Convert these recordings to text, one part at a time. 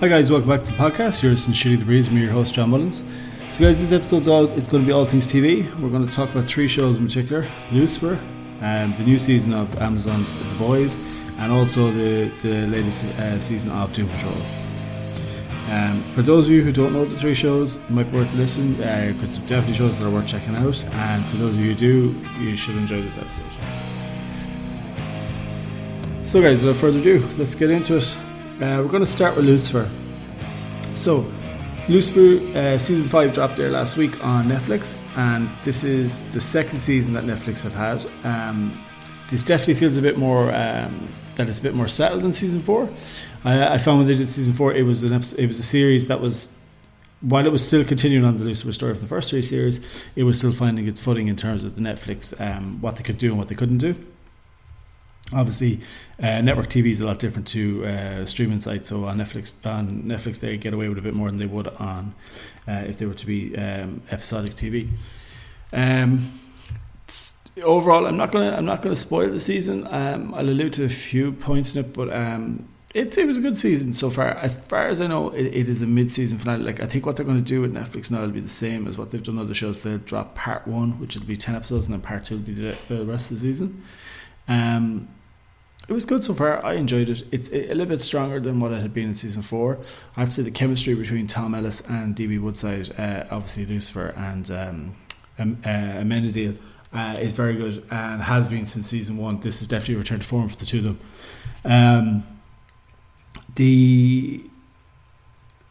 Hi guys, welcome back to the podcast. You're listening to Shooting the Breeze. I'm your host John Mullins. So guys, this episode's all it's going to be all things TV. We're going to talk about three shows in particular: Lucifer, and the new season of Amazon's The Boys, and also the the latest uh, season of Doom Patrol. Um, for those of you who don't know the three shows, it might be worth listening because uh, they're definitely shows that are worth checking out. And for those of you who do, you should enjoy this episode. So, guys, without further ado, let's get into it. Uh, we're going to start with Lucifer. So, Lucifer uh, season five dropped there last week on Netflix, and this is the second season that Netflix have had. Um, this definitely feels a bit more um, that it's a bit more settled than season four. I, I found when they did season four, it was an episode, it was a series that was while it was still continuing on the Lucifer story from the first three series, it was still finding its footing in terms of the Netflix, um, what they could do and what they couldn't do obviously uh, network TV is a lot different to uh, streaming sites. So on Netflix, on Netflix, they get away with a bit more than they would on uh, if they were to be um, episodic TV. Um, overall, I'm not gonna I'm not gonna spoil the season. Um, I'll allude to a few points in it, but um, it it was a good season so far. As far as I know, it, it is a mid season finale. Like I think what they're going to do with Netflix now will be the same as what they've done other shows. They'll drop part one, which will be ten episodes, and then part two will be the, the rest of the season. Um, it was good so far. I enjoyed it. It's a, little bit stronger than what it had been in season four. I have to say the chemistry between Tom Ellis and DB Woodside, uh, obviously Lucifer and um, um, uh, uh, is very good and has been since season one. This is definitely a return to form for the two of them. Um, the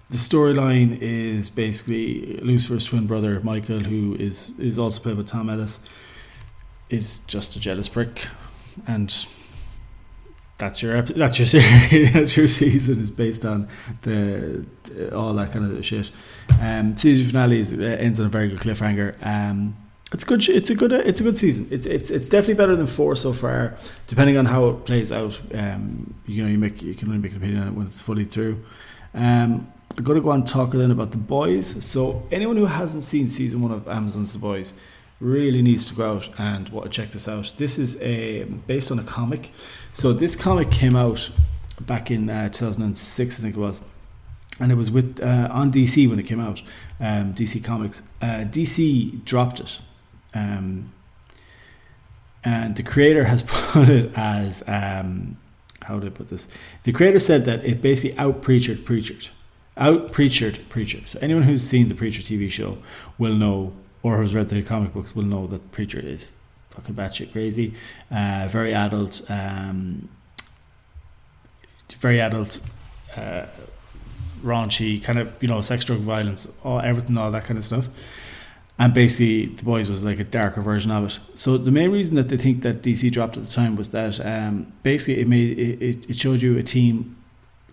the storyline is basically Lucifer's twin brother Michael, who is is also played by Tom Ellis, is just a jealous prick, and that's your that's your series, that's your season is based on the, all that kind of shit. Um, season finale is, uh, ends on a very good cliffhanger. Um, it's good. It's a good. It's a good season. It's it's it's definitely better than four so far. Depending on how it plays out, um, you know, you make you can only make an opinion on it when it's fully through. Um, I'm to go and talk then about the boys. So anyone who hasn't seen season one of Amazon's The Boys really needs to go out and what, check this out. This is a based on a comic. So this comic came out back in uh, 2006, I think it was, and it was with uh, on DC when it came out. Um, DC Comics. Uh, DC dropped it, um, and the creator has put it as um, how do I put this? The creator said that it basically out preachered preachered, out preachered preacher. So anyone who's seen the Preacher TV show will know or has read the comic books will know that Preacher is fucking batshit crazy, uh, very adult, um, very adult, uh, raunchy, kind of you know sex, drug, violence, all everything, all that kind of stuff. And basically, the boys was like a darker version of it. So the main reason that they think that DC dropped at the time was that um, basically it made it, it showed you a team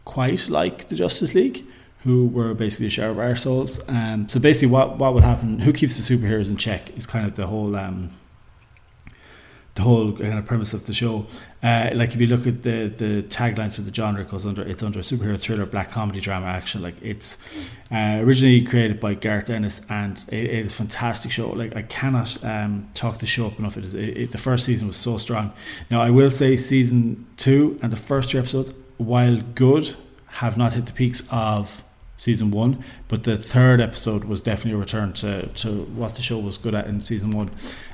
quite like the Justice League who were basically a share of our souls. Um, so basically, what what would happen? Who keeps the superheroes in check is kind of the whole um, the whole kind of premise of the show. Uh, like if you look at the the taglines for the genre, it goes under it's under superhero thriller, black comedy, drama, action. Like it's uh, originally created by Garth Ennis, and it, it is a fantastic show. Like I cannot um, talk the show up enough. It is it, it, the first season was so strong. Now I will say season two and the first two episodes, while good, have not hit the peaks of season one, but the third episode was definitely a return to, to what the show was good at in season one.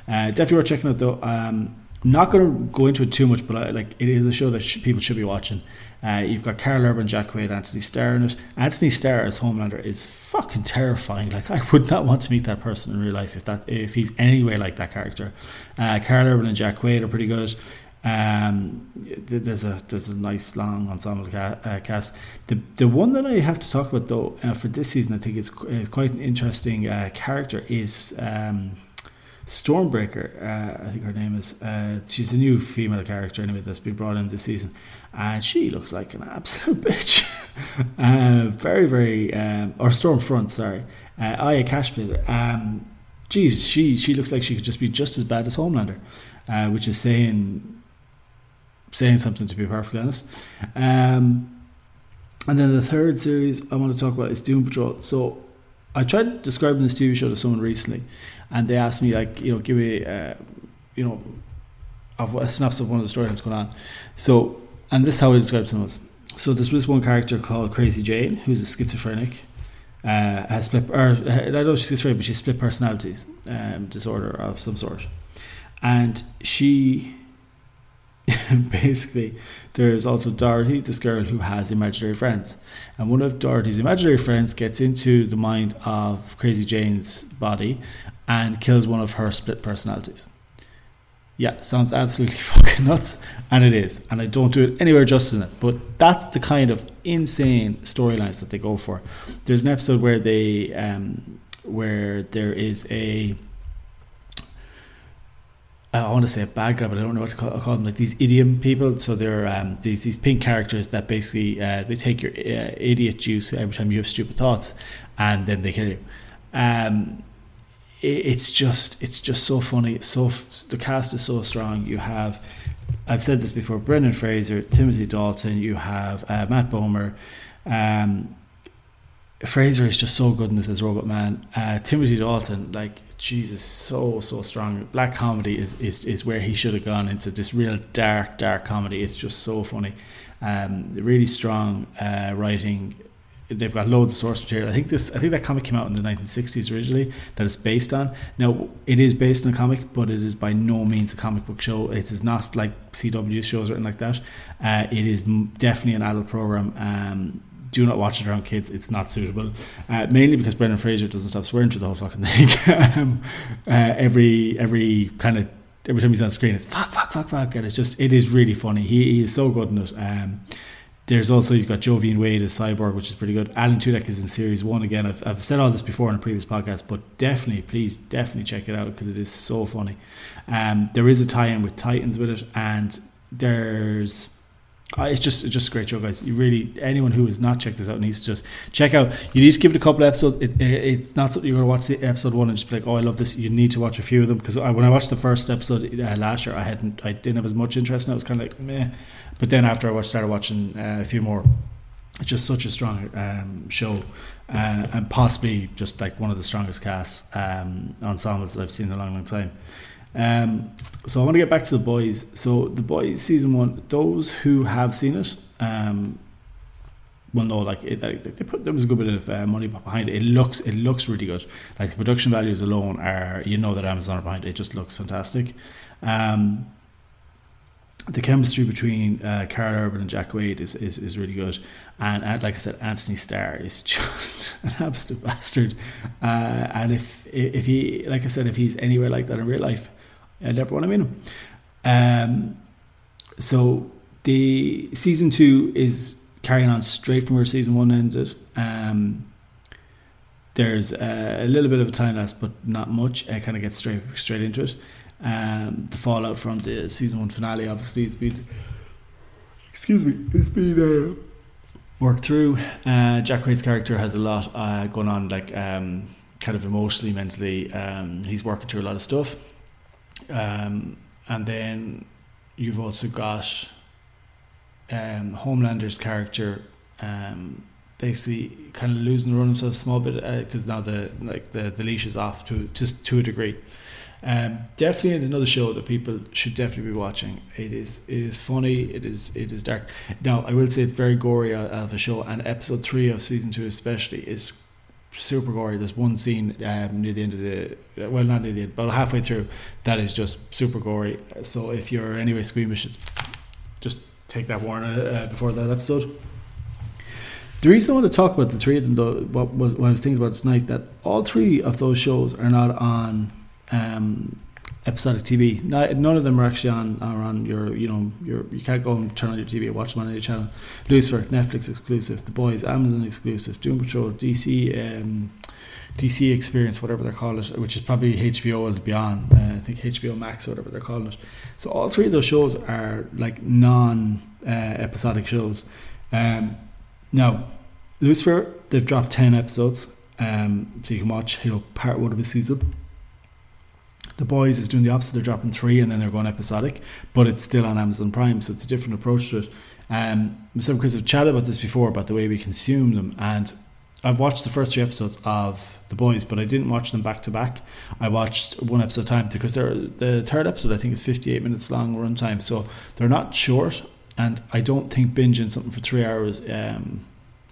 Uh, definitely worth checking out though. Um, I'm not going to go into it too much, but I, like it is a show that sh- people should be watching. Uh, you've got Karl Urban, Jack Quaid, Anthony Starr in it. Anthony Starr as Homelander is fucking terrifying. Like I would not want to meet that person in real life if that if he's anyway like that character. Uh, Karl Urban and Jack Quaid are pretty good. Um, there's a there's a nice long ensemble uh, cast. The the one that I have to talk about though uh, for this season, I think it's, quite an interesting uh, character is um, Stormbreaker. Uh, I think her name is. Uh, she's a new female character anyway that's been brought in this season, and she looks like an absolute bitch. Very very um, or Stormfront, sorry. Uh, Aya Cash plays her. Um, geez, she she looks like she could just be just as bad as Homelander, which is saying saying something to be perfectly honest. Um, and then the third series I want to talk about is Doom Patrol. So I tried describing this TV show to someone recently, and they asked me like, you know, give me, uh, you know, of a synopsis of one of the storylines going on. So, and this is how I described it was. so there's this one character called Crazy Jane, who's a schizophrenic, uh, has split, or uh, I don't know she's schizophrenic, but she's split personalities um, disorder of some sort, and she basically there's also Dorothy, this girl who has imaginary friends, and one of Dorothy's imaginary friends gets into the mind of Crazy Jane's body and kills one of her split personalities. Yeah, sounds absolutely fucking nuts, and it is. And I don't do it anywhere justice in it, but that's the kind of insane storylines that they go for. There's an episode where they, um, where there is a, I want to say a bad guy, but I don't know what to call, call them. Like these idiom people. So they're um, these these pink characters that basically uh, they take your uh, idiot juice every time you have stupid thoughts, and then they kill you. Um, it's just it's just so funny. so the cast is so strong. You have I've said this before: Brendan Fraser, Timothy Dalton. You have uh, Matt Bomer. Um, Fraser is just so good in this as Robot Man. Uh, Timothy Dalton, like Jesus, so so strong. Black comedy is is is where he should have gone into this real dark dark comedy. It's just so funny. Um, really strong uh, writing they've got loads of source material. I think this I think that comic came out in the 1960s originally that it's based on. Now it is based on a comic, but it is by no means a comic book show. It is not like CW shows or anything like that. Uh, it is definitely an adult program. Um, do not watch it around kids. It's not suitable. Uh, mainly because Brendan Fraser doesn't stop swearing through the whole fucking thing. um, uh, every every kind of every time he's on screen, it's fuck fuck fuck fuck, and it's just it is really funny. He, he is so good in it. Um, there's also you've got Joivan Wade as Cyborg, which is pretty good. Alan Tudyk is in series one again. I've, I've said all this before in a previous podcast, but definitely, please, definitely check it out because it is so funny. Um, there is a tie-in with Titans with it, and there's uh, it's just it's just a great show, guys. You really anyone who has not checked this out needs to just check out. You need to give it a couple episodes. It, it, it's not something you're going to watch the episode one and just be like, oh, I love this. You need to watch a few of them because when I watched the first episode uh, last year, I hadn't, I didn't have as much interest, and I was kind of like, meh. But then after I watched, started watching uh, a few more, it's just such a strong um, show, uh, and possibly just like one of the strongest casts um, ensembles I've seen in a long, long time. Um, so I want to get back to the boys. So the boys season one, those who have seen it, um, well, no, like it, they put there was a good bit of uh, money behind it. It looks it looks really good. Like the production values alone are you know that Amazon are behind it. It just looks fantastic. Um, the chemistry between uh, Karl Urban and Jack Quaid is, is, is really good. And uh, like I said, Anthony Starr is just an absolute bastard. Uh, and if if he, like I said, if he's anywhere like that in real life, Want to meet him. Um, so the season two is carrying on straight from where season one ended. Um, there's a, little bit of a time lapse, but not much. I kind of get straight straight into it. Um, the fallout from the season one finale, obviously, it's been excuse me, it's been uh, worked through. Uh, Jack Quaid's character has a lot uh, going on, like um, kind of emotionally, mentally. Um, he's working through a lot of stuff, um, and then you've also got um, Homelander's character. Um, basically kind of losing the run himself a small bit because uh, now the like the, the leash is off to just to a degree. Um, definitely another show that people should definitely be watching. It is it is funny. It is it is dark. Now I will say it's very gory of a show, and episode three of season two especially is super gory. There's one scene um, near the end of the well, not near the end, but halfway through that is just super gory. So if you're anyway squeamish, just take that warning uh, before that episode. The reason I want to talk about the three of them, though, what was what I was thinking about tonight, that all three of those shows are not on um, episodic TV. None of them are actually on are on your you know your you can't go and turn on your TV and watch them on any channel. Lucifer, Netflix exclusive. The Boys, Amazon exclusive. Doom Patrol, DC. Um, DC Experience, whatever they're it, which is probably HBO will be on. Uh, I think HBO Max or whatever they're calling it. So all three of those shows are like non-episodic uh, shows. Um, now, Lucifer, they've dropped ten episodes, um, so you can watch you know part one of the season the Boys is doing the opposite. They're dropping three and then they're going episodic, but it's still on Amazon Prime, so it's a different approach to it. Um, myself because I've chatted about this before about the way we consume them, and I've watched the first three episodes of The Boys, but I didn't watch them back to back. I watched one episode time because they're, the third episode I think is 58 minutes long runtime, so they're not short. and I don't think binging something for three hours. Um,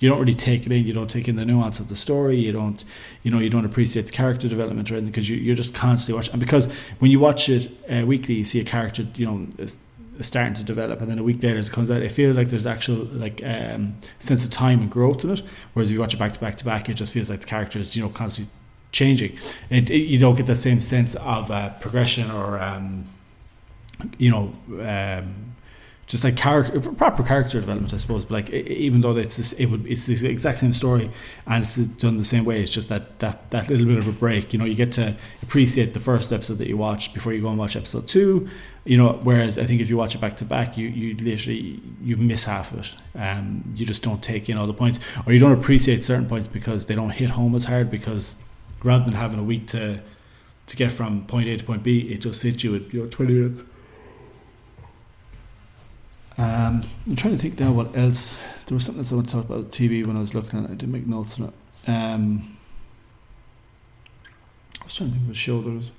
you don't really take it in. You don't take in the nuance of the story. You don't, you know, you don't appreciate the character development or anything because you, you're just constantly watching. And because when you watch it uh, weekly, you see a character, you know, is, is starting to develop, and then a week later it comes out. It feels like there's actual like um, sense of time and growth in it. Whereas if you watch it back to back to back, it just feels like the character is, you know, constantly changing. It, it, you don't get that same sense of uh, progression or, um, you know. Um, just like character, proper character development, I suppose. But like, even though it's this, it would it's the exact same story and it's done the same way. It's just that that that little bit of a break. You know, you get to appreciate the first episode that you watched before you go and watch episode two. You know, whereas I think if you watch it back to back, you you literally you miss half of it. Um, you just don't take in all the points, or you don't appreciate certain points because they don't hit home as hard. Because rather than having a week to to get from point A to point B, it just hits you at you know twenty minutes. Um, I'm trying to think now what else. There was something else I want to talk about TV when I was looking at it. I didn't make notes on it. Um, I was trying to think of a show that was.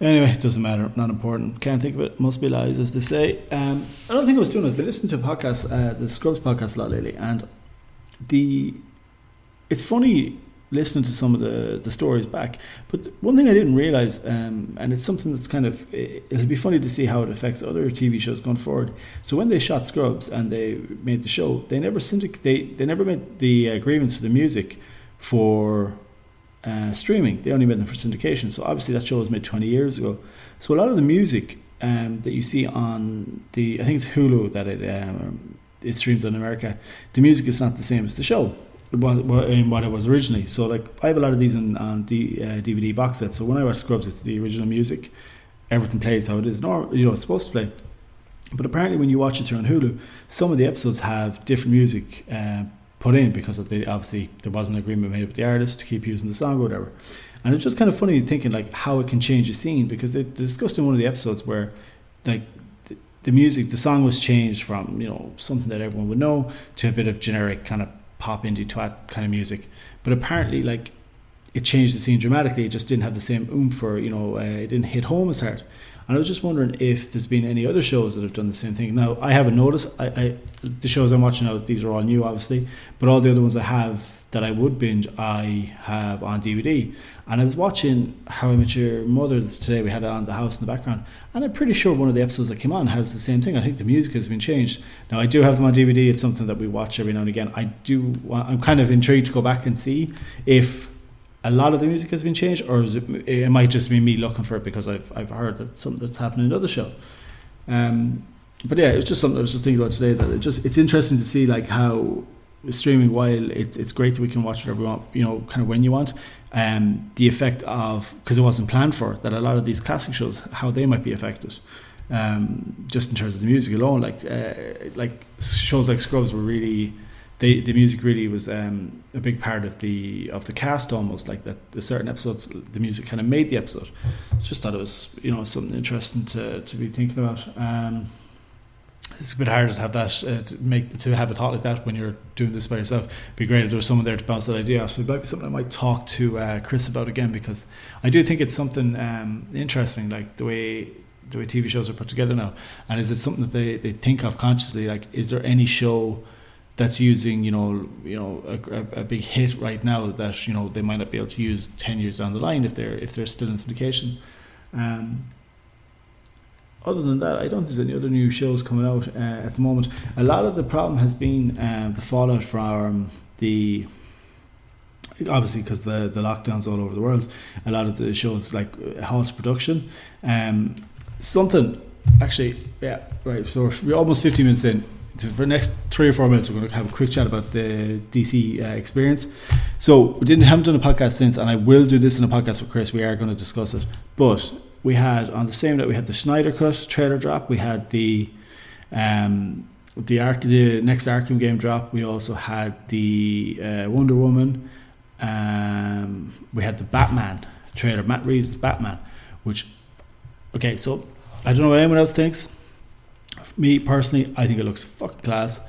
Anyway, it doesn't matter. Not important. Can't think of it. Must be lies, as they say. Um, I don't think I was doing it. I've been listening to a podcast, uh, the Scrubs podcast, a lot lately, and the. It's funny listening to some of the, the stories back. But one thing I didn't realize, um, and it's something that's kind of, it'll be funny to see how it affects other TV shows going forward. So when they shot Scrubs and they made the show, they never syndic- they, they never made the agreements for the music for uh, streaming. They only made them for syndication. So obviously that show was made 20 years ago. So a lot of the music um, that you see on the, I think it's Hulu that it, um, it streams in America, the music is not the same as the show what, in what it was originally. So like I have a lot of these in, on D, uh, DVD box sets. So when I watch Scrubs, it's the original music. Everything plays how it is. No, you know, it's supposed to play. But apparently, when you watch it through on Hulu, some of the episodes have different music uh, put in because of the obviously there wasn't an agreement made with the artist to keep using the song or whatever. And it's just kind of funny thinking like how it can change a scene because they discussed in one of the episodes where like the music, the song was changed from you know something that everyone would know to a bit of generic kind of pop indie twat kind of music. But apparently, like it changed the scene dramatically. It just didn't have the same oomph, or you know, uh, it didn't hit home as hard. And I was just wondering if there's been any other shows that have done the same thing. Now, I haven't noticed. I, I the shows I'm watching now, these are all new, obviously, but all the other ones I have that I would binge, I have on DVD. And I was watching How I Met Your Mother today. We had it on the house in the background, and I'm pretty sure one of the episodes that came on has the same thing. I think the music has been changed. Now I do have them on DVD. It's something that we watch every now and again. I do. I'm kind of intrigued to go back and see if a lot of the music has been changed, or is it, it might just be me looking for it because I've I've heard that something that's happened in another show. Um, but yeah, it was just something I was just thinking about today. That it just it's interesting to see like how streaming while it's it's great that we can watch whatever we want, you know, kind of when you want. Um, the effect of because it wasn't planned for that a lot of these classic shows how they might be affected. Um, just in terms of the music alone, like uh, like shows like Scrubs were really. They, the music really was um, a big part of the of the cast almost like that the certain episodes the music kind of made the episode just thought it was you know something interesting to, to be thinking about um, it's a bit harder to have that uh, to make to have a thought like that when you're doing this by yourself. It'd be great if there was someone there to bounce that idea off. So it might be something I might talk to uh, Chris about again because I do think it's something um, interesting, like the way the way TV shows are put together now. And is it something that they, they think of consciously? Like, is there any show that's using you know you know a, a, big hit right now that you know they might not be able to use ten years down the line if they're if they're still in syndication? Um, other than that, I don't think there's any other new shows coming out uh, at the moment. A lot of the problem has been um, the fallout from the obviously because the the lockdowns all over the world. A lot of the shows like uh, halt production. Um, something actually, yeah, right. So we're almost 50 minutes in. For the next three or four minutes, we're going to have a quick chat about the DC uh, experience. So we didn't haven't done a podcast since, and I will do this in a podcast with Chris. We are going to discuss it, but we had on the same night we had the Snyder Cut trailer drop. We had the um, the, the next Arkham game drop. We also had the uh, Wonder Woman. Um, we had the Batman trailer, Matt Reeves' Batman, which okay. So I don't know what anyone else thinks. Me personally, I think it looks fucking class.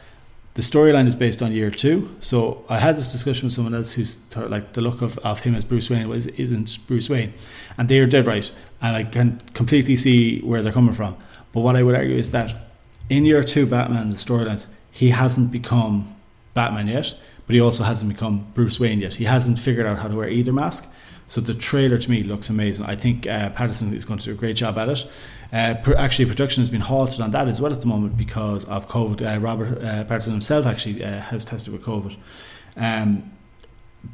The storyline is based on year two. So I had this discussion with someone else who's like the look of, of him as Bruce Wayne was, isn't Bruce Wayne, and they are dead right and I can completely see where they're coming from. But what I would argue is that in year two Batman the storylines, he hasn't become Batman yet, but he also hasn't become Bruce Wayne yet. He hasn't figured out how to wear either mask. So the trailer to me looks amazing. I think uh, Pattinson is going to do a great job at it. Uh, pr- actually, production has been halted on that as well at the moment because of COVID. Uh, Robert uh, Pattinson himself actually uh, has tested with COVID. Um,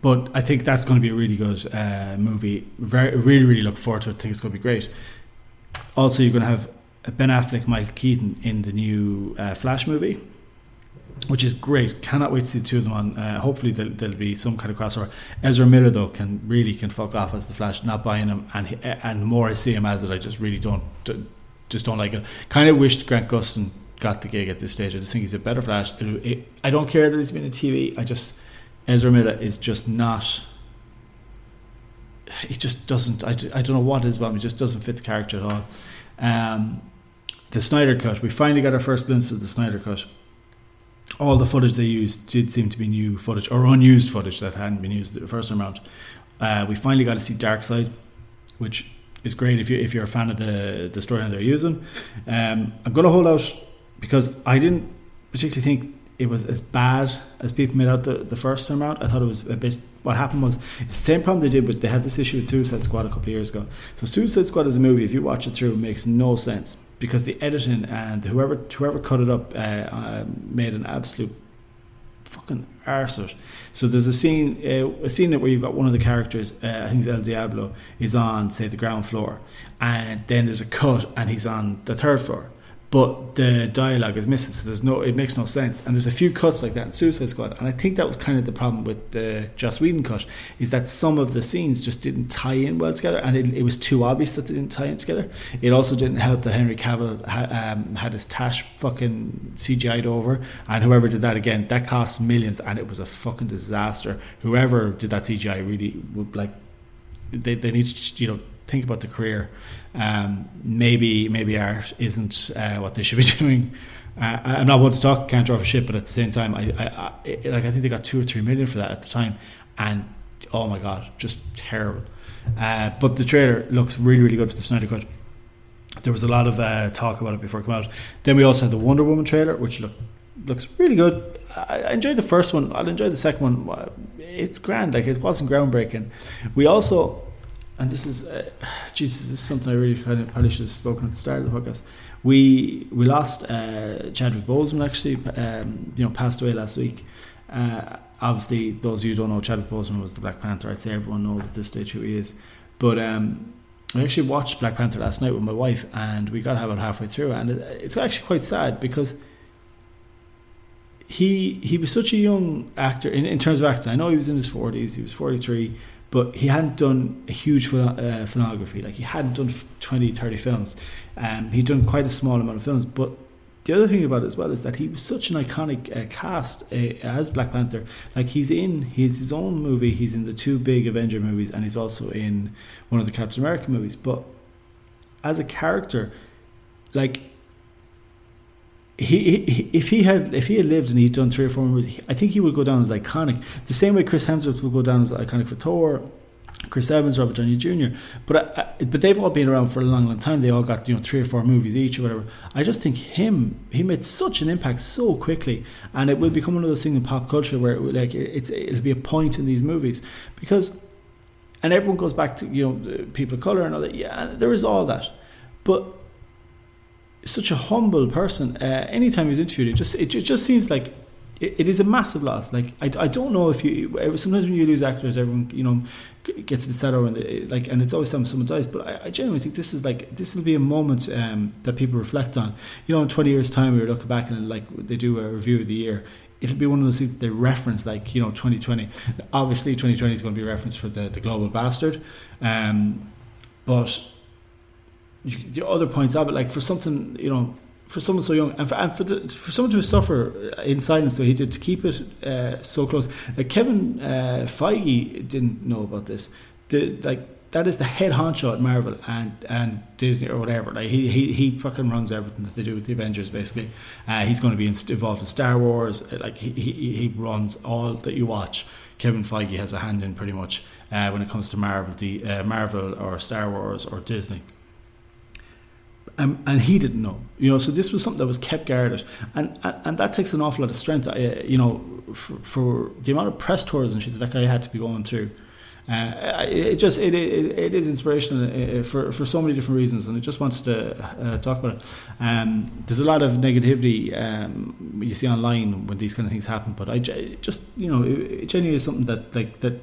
but I think that's going to be a really good uh, movie. Very, really, really look forward to it. I think it's going to be great. Also, you're going to have Ben Affleck, Michael Keaton in the new Flash movie which is great. Cannot wait to see the two of them on. Uh, hopefully there'll, there'll, be some kind of crossover. Ezra Miller though can really can fuck off as the Flash. Not buying him, and and more I see him as it. I just really don't just don't like it. Kind of wished Grant Gustin got the gig at this stage. I just think he's a better Flash. It, it, I don't care that he's been in TV. I just Ezra Miller is just not. He just doesn't. I, I don't know what it is about him. He just doesn't fit the character at all. Um, the Snyder cut. We finally got our first glimpse of the Snyder cut all the footage they used did seem to be new footage or unused footage that hadn't been used the first time around. Uh, we finally got to see Darkseid, which is great if you if you're a fan of the the storyline they're using. Um, I'm to hold out because I didn't particularly think it was as bad as people made out the, the first time out. I thought it was a bit. What happened was the same problem they did, but they had this issue with Suicide Squad a couple of years ago. So Suicide Squad is a movie, if you watch it through, it makes no sense because the editing and whoever whoever cut it up uh, uh, made an absolute fucking arse of it. So there's a scene uh, a scene where you've got one of the characters, uh, I think it's El Diablo, is on say the ground floor, and then there's a cut and he's on the third floor but the dialogue is missing, so there's no, it makes no sense. And there's a few cuts like that in Suicide Squad, and I think that was kind of the problem with the Joss Whedon cut, is that some of the scenes just didn't tie in well together, and it, it was too obvious that they didn't tie in together. It also didn't help that Henry Cavill ha, um, had his tash fucking CGI'd over, and whoever did that again, that cost millions, and it was a fucking disaster. Whoever did that CGI really would like, they, they need to, you know, think about the career um, maybe maybe art isn't uh, what they should be doing. Uh, I'm not one to talk can't draw for shit, but at the same time, I, I, I, like I think they got two or three million for that at the time, and oh my god, just terrible. Uh, but the trailer looks really really good for the Snyder Cut. There was a lot of uh, talk about it before it came out. Then we also had the Wonder Woman trailer, which look, looks really good. I enjoyed the first one. I'll enjoy the second one. It's grand. Like it wasn't groundbreaking. We also and this is, uh, Jesus, this is something I really kind of probably should have spoken at the start of the podcast. We we lost uh, Chadwick Boseman actually, um, you know, passed away last week. Uh, obviously, those of you who don't know, Chadwick Boseman was the Black Panther. I'd say everyone knows at this stage who he is. But um, I actually watched Black Panther last night with my wife, and we got about halfway through, and it, it's actually quite sad because he he was such a young actor in, in terms of acting. I know he was in his forties; he was forty three but he hadn't done a huge uh, filmography. Like he hadn't done 20, 30 films. Um, he'd done quite a small amount of films. But the other thing about it as well is that he was such an iconic uh, cast uh, as Black Panther. Like he's in he's his own movie. He's in the two big Avenger movies, and he's also in one of the Captain America movies. But as a character, like he, if he had if he had lived and he'd done three or four movies, I think he would go down as iconic. The same way Chris Hemsworth would go down as iconic for Thor, Chris Evans, Robert Downey Jr. But I, but they've all been around for a long, long time. They all got you know three or four movies each or whatever. I just think him he made such an impact so quickly, and it will become one of those things in pop culture where it, like it's it'll be a point in these movies because, and everyone goes back to you know people of color and all that. Yeah, there is all that, but such a humble person. Uh, anytime he's interviewed, it just it, it just seems like it, it is a massive loss. Like I, I don't know if you sometimes when you lose actors, everyone you know gets a bit sad over and like and it's always time someone dies. But I, I genuinely think this is like this will be a moment um, that people reflect on. You know, in twenty years' time, we're looking back and like they do a review of the year. It'll be one of those things that they reference, like you know, 2020. Obviously, 2020 is going to be a reference for the the global bastard, um, but the other points of it, like for something, you know, for someone so young, and for, and for, the, for someone to suffer in silence, so he did to keep it uh, so close. Like Kevin uh, Feige didn't know about this. The, like that is the head honcho at Marvel and and Disney or whatever. Like he he, he fucking runs everything that they do with the Avengers. Basically, uh, he's going to be in, involved in Star Wars. Like he, he he runs all that you watch. Kevin Feige has a hand in pretty much uh, when it comes to Marvel, the uh, Marvel or Star Wars or Disney and, and he didn't know, you know. So this was something that was kept guarded, and and, and that takes an awful lot of strength, uh, you know, for, for, the amount of press tours and shit that that guy had to be going through. Uh, it just it, it, it is inspirational uh, for for so many different reasons, and I just wanted to uh, talk about it. Um, there's a lot of negativity um, you see online when these kind of things happen, but I just you know it, it genuinely is something that like that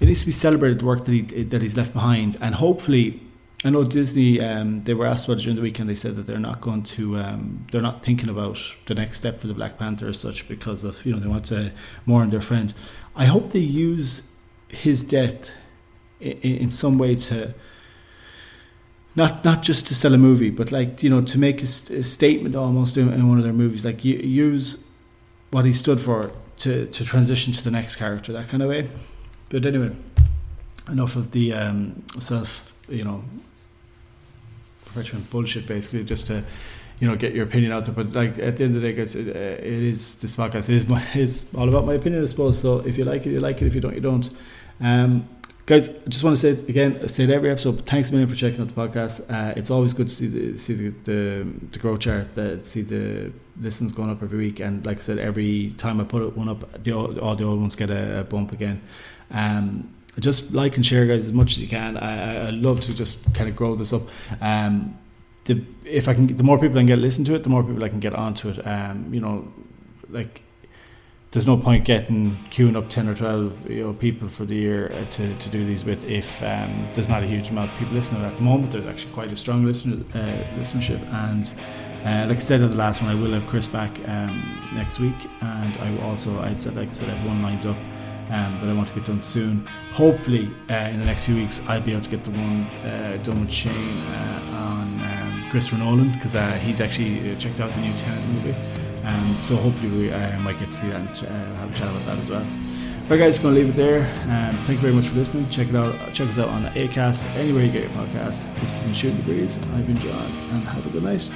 it needs to be celebrated the work that he that he's left behind, and hopefully I know Disney. Um, they were asked about it during the weekend. They said that they're not going to. Um, they're not thinking about the next step for the Black Panther as such because of you know they want to mourn their friend. I hope they use his death in, in some way to. Not not just to sell a movie, but like you know to make a, a statement almost in, in, one of their movies. Like use what he stood for to to transition to the next character, that kind of way. But anyway, enough of the um, self you know perpetuating bullshit basically just to you know get your opinion out there. But like at the end of the day, guys, it, it is this podcast is my is all about my opinion, I suppose. So if you like it, you like it. If you don't, you don't. Um, guys, I just want to say again. I say it every episode. Thanks a million for checking out the podcast. Uh, it's always good to see the see the the, the growth chart, the, see the listens going up every week. And like I said, every time I put one up, the all the old ones get a, a bump again. Um, just like and share, guys, as much as you can. I, I love to just kind of grow this up. Um, the if I can, the more people I can get listen to it, the more people I can get onto it. Um, you know, like there's no point getting queuing up ten or twelve you know people for the year uh, to, to do these with if um, there's not a huge amount of people listening at the moment. There's actually quite a strong listener uh, listenership, and uh, like I said in the last one, I will have Chris back um, next week, and I also I said like I said I have one lined up um, that I want to get done soon. Hopefully, uh, in the next few weeks, I'll be able to get the one uh, done with Shane uh, on um, Christopher Nolan because uh, he's actually uh, checked out the new Tenet movie. Um, so hopefully, we uh, might get to see that and have a chat about that as well. Alright, guys, to leave it there. Um, thank you very much for listening. Check it out. Check us out on Acast, anywhere you get your podcast. This has been Shooting Breeze. I've been John, and have a good night.